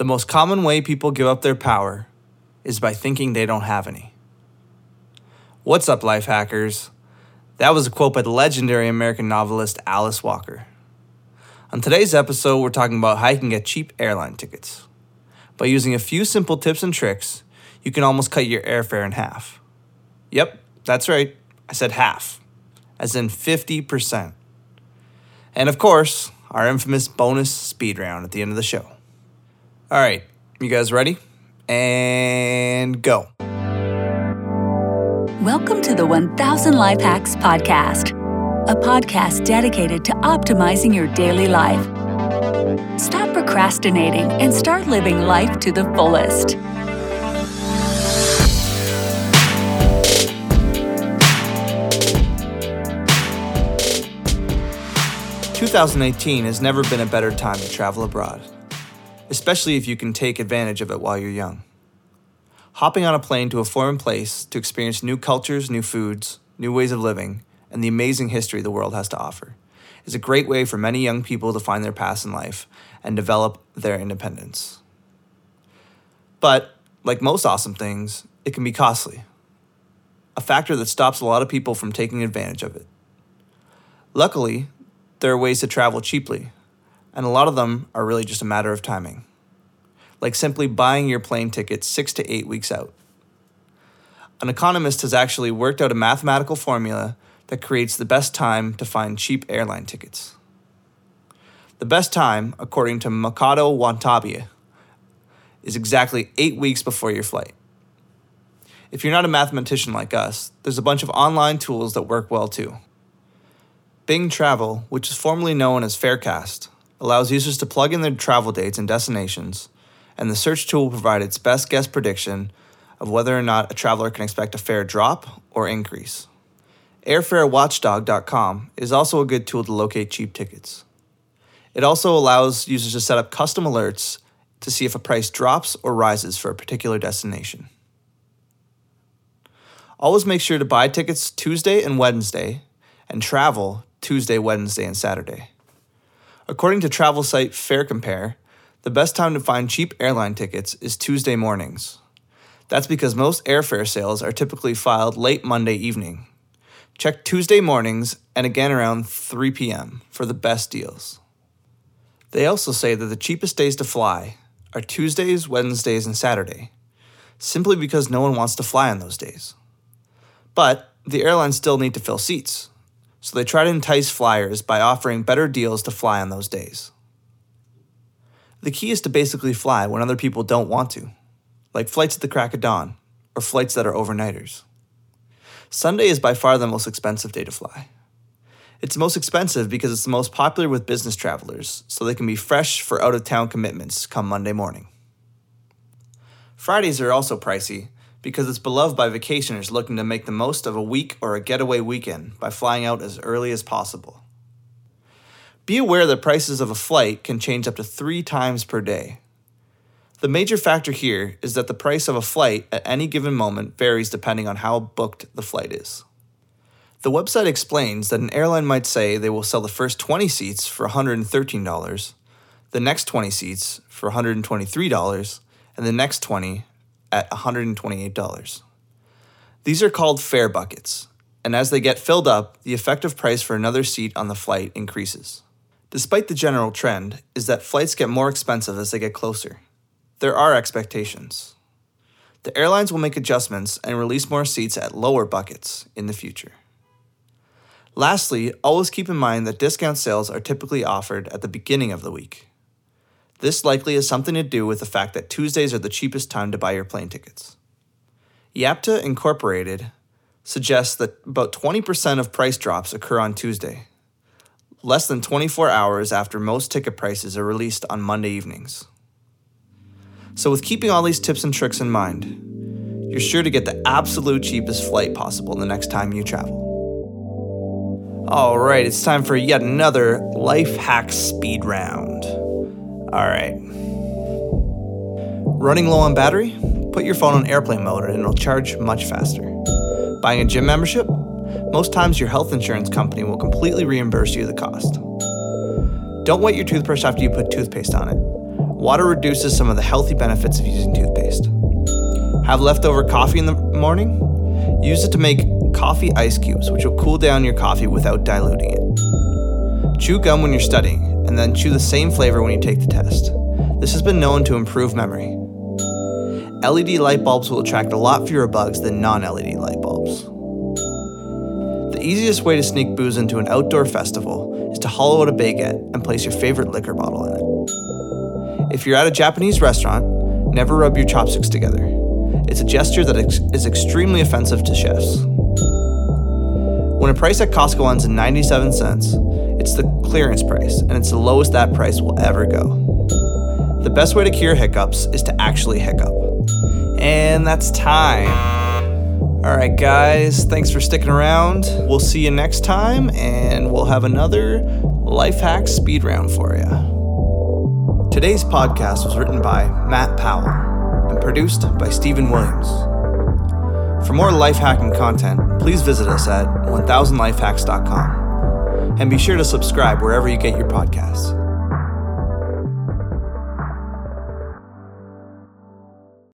The most common way people give up their power is by thinking they don't have any. What's up, life hackers? That was a quote by the legendary American novelist Alice Walker. On today's episode, we're talking about how you can get cheap airline tickets. By using a few simple tips and tricks, you can almost cut your airfare in half. Yep, that's right. I said half, as in 50%. And of course, our infamous bonus speed round at the end of the show. All right, you guys ready? And go. Welcome to the 1000 Life Hacks Podcast, a podcast dedicated to optimizing your daily life. Stop procrastinating and start living life to the fullest. 2018 has never been a better time to travel abroad, especially if you can take advantage of it while you're young. Hopping on a plane to a foreign place to experience new cultures, new foods, new ways of living, and the amazing history the world has to offer is a great way for many young people to find their path in life and develop their independence. But, like most awesome things, it can be costly, a factor that stops a lot of people from taking advantage of it. Luckily, there are ways to travel cheaply, and a lot of them are really just a matter of timing, like simply buying your plane ticket six to eight weeks out. An economist has actually worked out a mathematical formula that creates the best time to find cheap airline tickets. The best time, according to Makoto Watanabe, is exactly eight weeks before your flight. If you're not a mathematician like us, there's a bunch of online tools that work well too. Bing Travel, which is formerly known as Farecast, allows users to plug in their travel dates and destinations, and the search tool will provide its best guess prediction of whether or not a traveler can expect a fare drop or increase. AirfareWatchdog.com is also a good tool to locate cheap tickets. It also allows users to set up custom alerts to see if a price drops or rises for a particular destination. Always make sure to buy tickets Tuesday and Wednesday and travel Tuesday, Wednesday, and Saturday. According to travel site FareCompare, the best time to find cheap airline tickets is Tuesday mornings. That's because most airfare sales are typically filed late Monday evening. Check Tuesday mornings and again around 3 p.m. for the best deals. They also say that the cheapest days to fly are Tuesdays, Wednesdays, and Saturday, simply because no one wants to fly on those days. But the airlines still need to fill seats, so they try to entice flyers by offering better deals to fly on those days. The key is to basically fly when other people don't want to, like flights at the crack of dawn or flights that are overnighters. Sunday is by far the most expensive day to fly. It's most expensive because it's the most popular with business travelers, so they can be fresh for out of town commitments come Monday morning. Fridays are also pricey because it's beloved by vacationers looking to make the most of a week or a getaway weekend by flying out as early as possible. Be aware that prices of a flight can change up to three times per day. The major factor here is that the price of a flight at any given moment varies depending on how booked the flight is. The website explains that an airline might say they will sell the first 20 seats for $113, the next 20 seats for $123, and the next 20 at $128. These are called fare buckets, and as they get filled up, the effective price for another seat on the flight increases. Despite the general trend, is that flights get more expensive as they get closer. There are expectations. The airlines will make adjustments and release more seats at lower buckets in the future. Lastly, always keep in mind that discount sales are typically offered at the beginning of the week. This likely has something to do with the fact that Tuesdays are the cheapest time to buy your plane tickets. YAPTA Incorporated suggests that about 20% of price drops occur on Tuesday, less than 24 hours after most ticket prices are released on Monday evenings. So, with keeping all these tips and tricks in mind, you're sure to get the absolute cheapest flight possible the next time you travel. All right, it's time for yet another life hack speed round. All right. Running low on battery? Put your phone on airplane mode and it'll charge much faster. Buying a gym membership? Most times your health insurance company will completely reimburse you the cost. Don't wet your toothbrush after you put toothpaste on it, Water reduces some of the healthy benefits of using toothpaste. Have leftover coffee in the morning? Use it to make coffee ice cubes, which will cool down your coffee without diluting it. Chew gum when you're studying, and then chew the same flavor when you take the test. This has been known to improve memory. LED light bulbs will attract a lot fewer bugs than non LED light bulbs. The easiest way to sneak booze into an outdoor festival is to hollow out a baguette and place your favorite liquor bottle in it. If you're at a Japanese restaurant, never rub your chopsticks together. It's a gesture that is extremely offensive to chefs. When a price at Costco ends in 97 cents, it's the clearance price, and it's the lowest that price will ever go. The best way to cure hiccups is to actually hiccup. And that's time. All right, guys, thanks for sticking around. We'll see you next time, and we'll have another life hack speed round for you. Today's podcast was written by Matt Powell and produced by Stephen Williams. For more life hacking content, please visit us at 1000lifehacks.com and be sure to subscribe wherever you get your podcasts.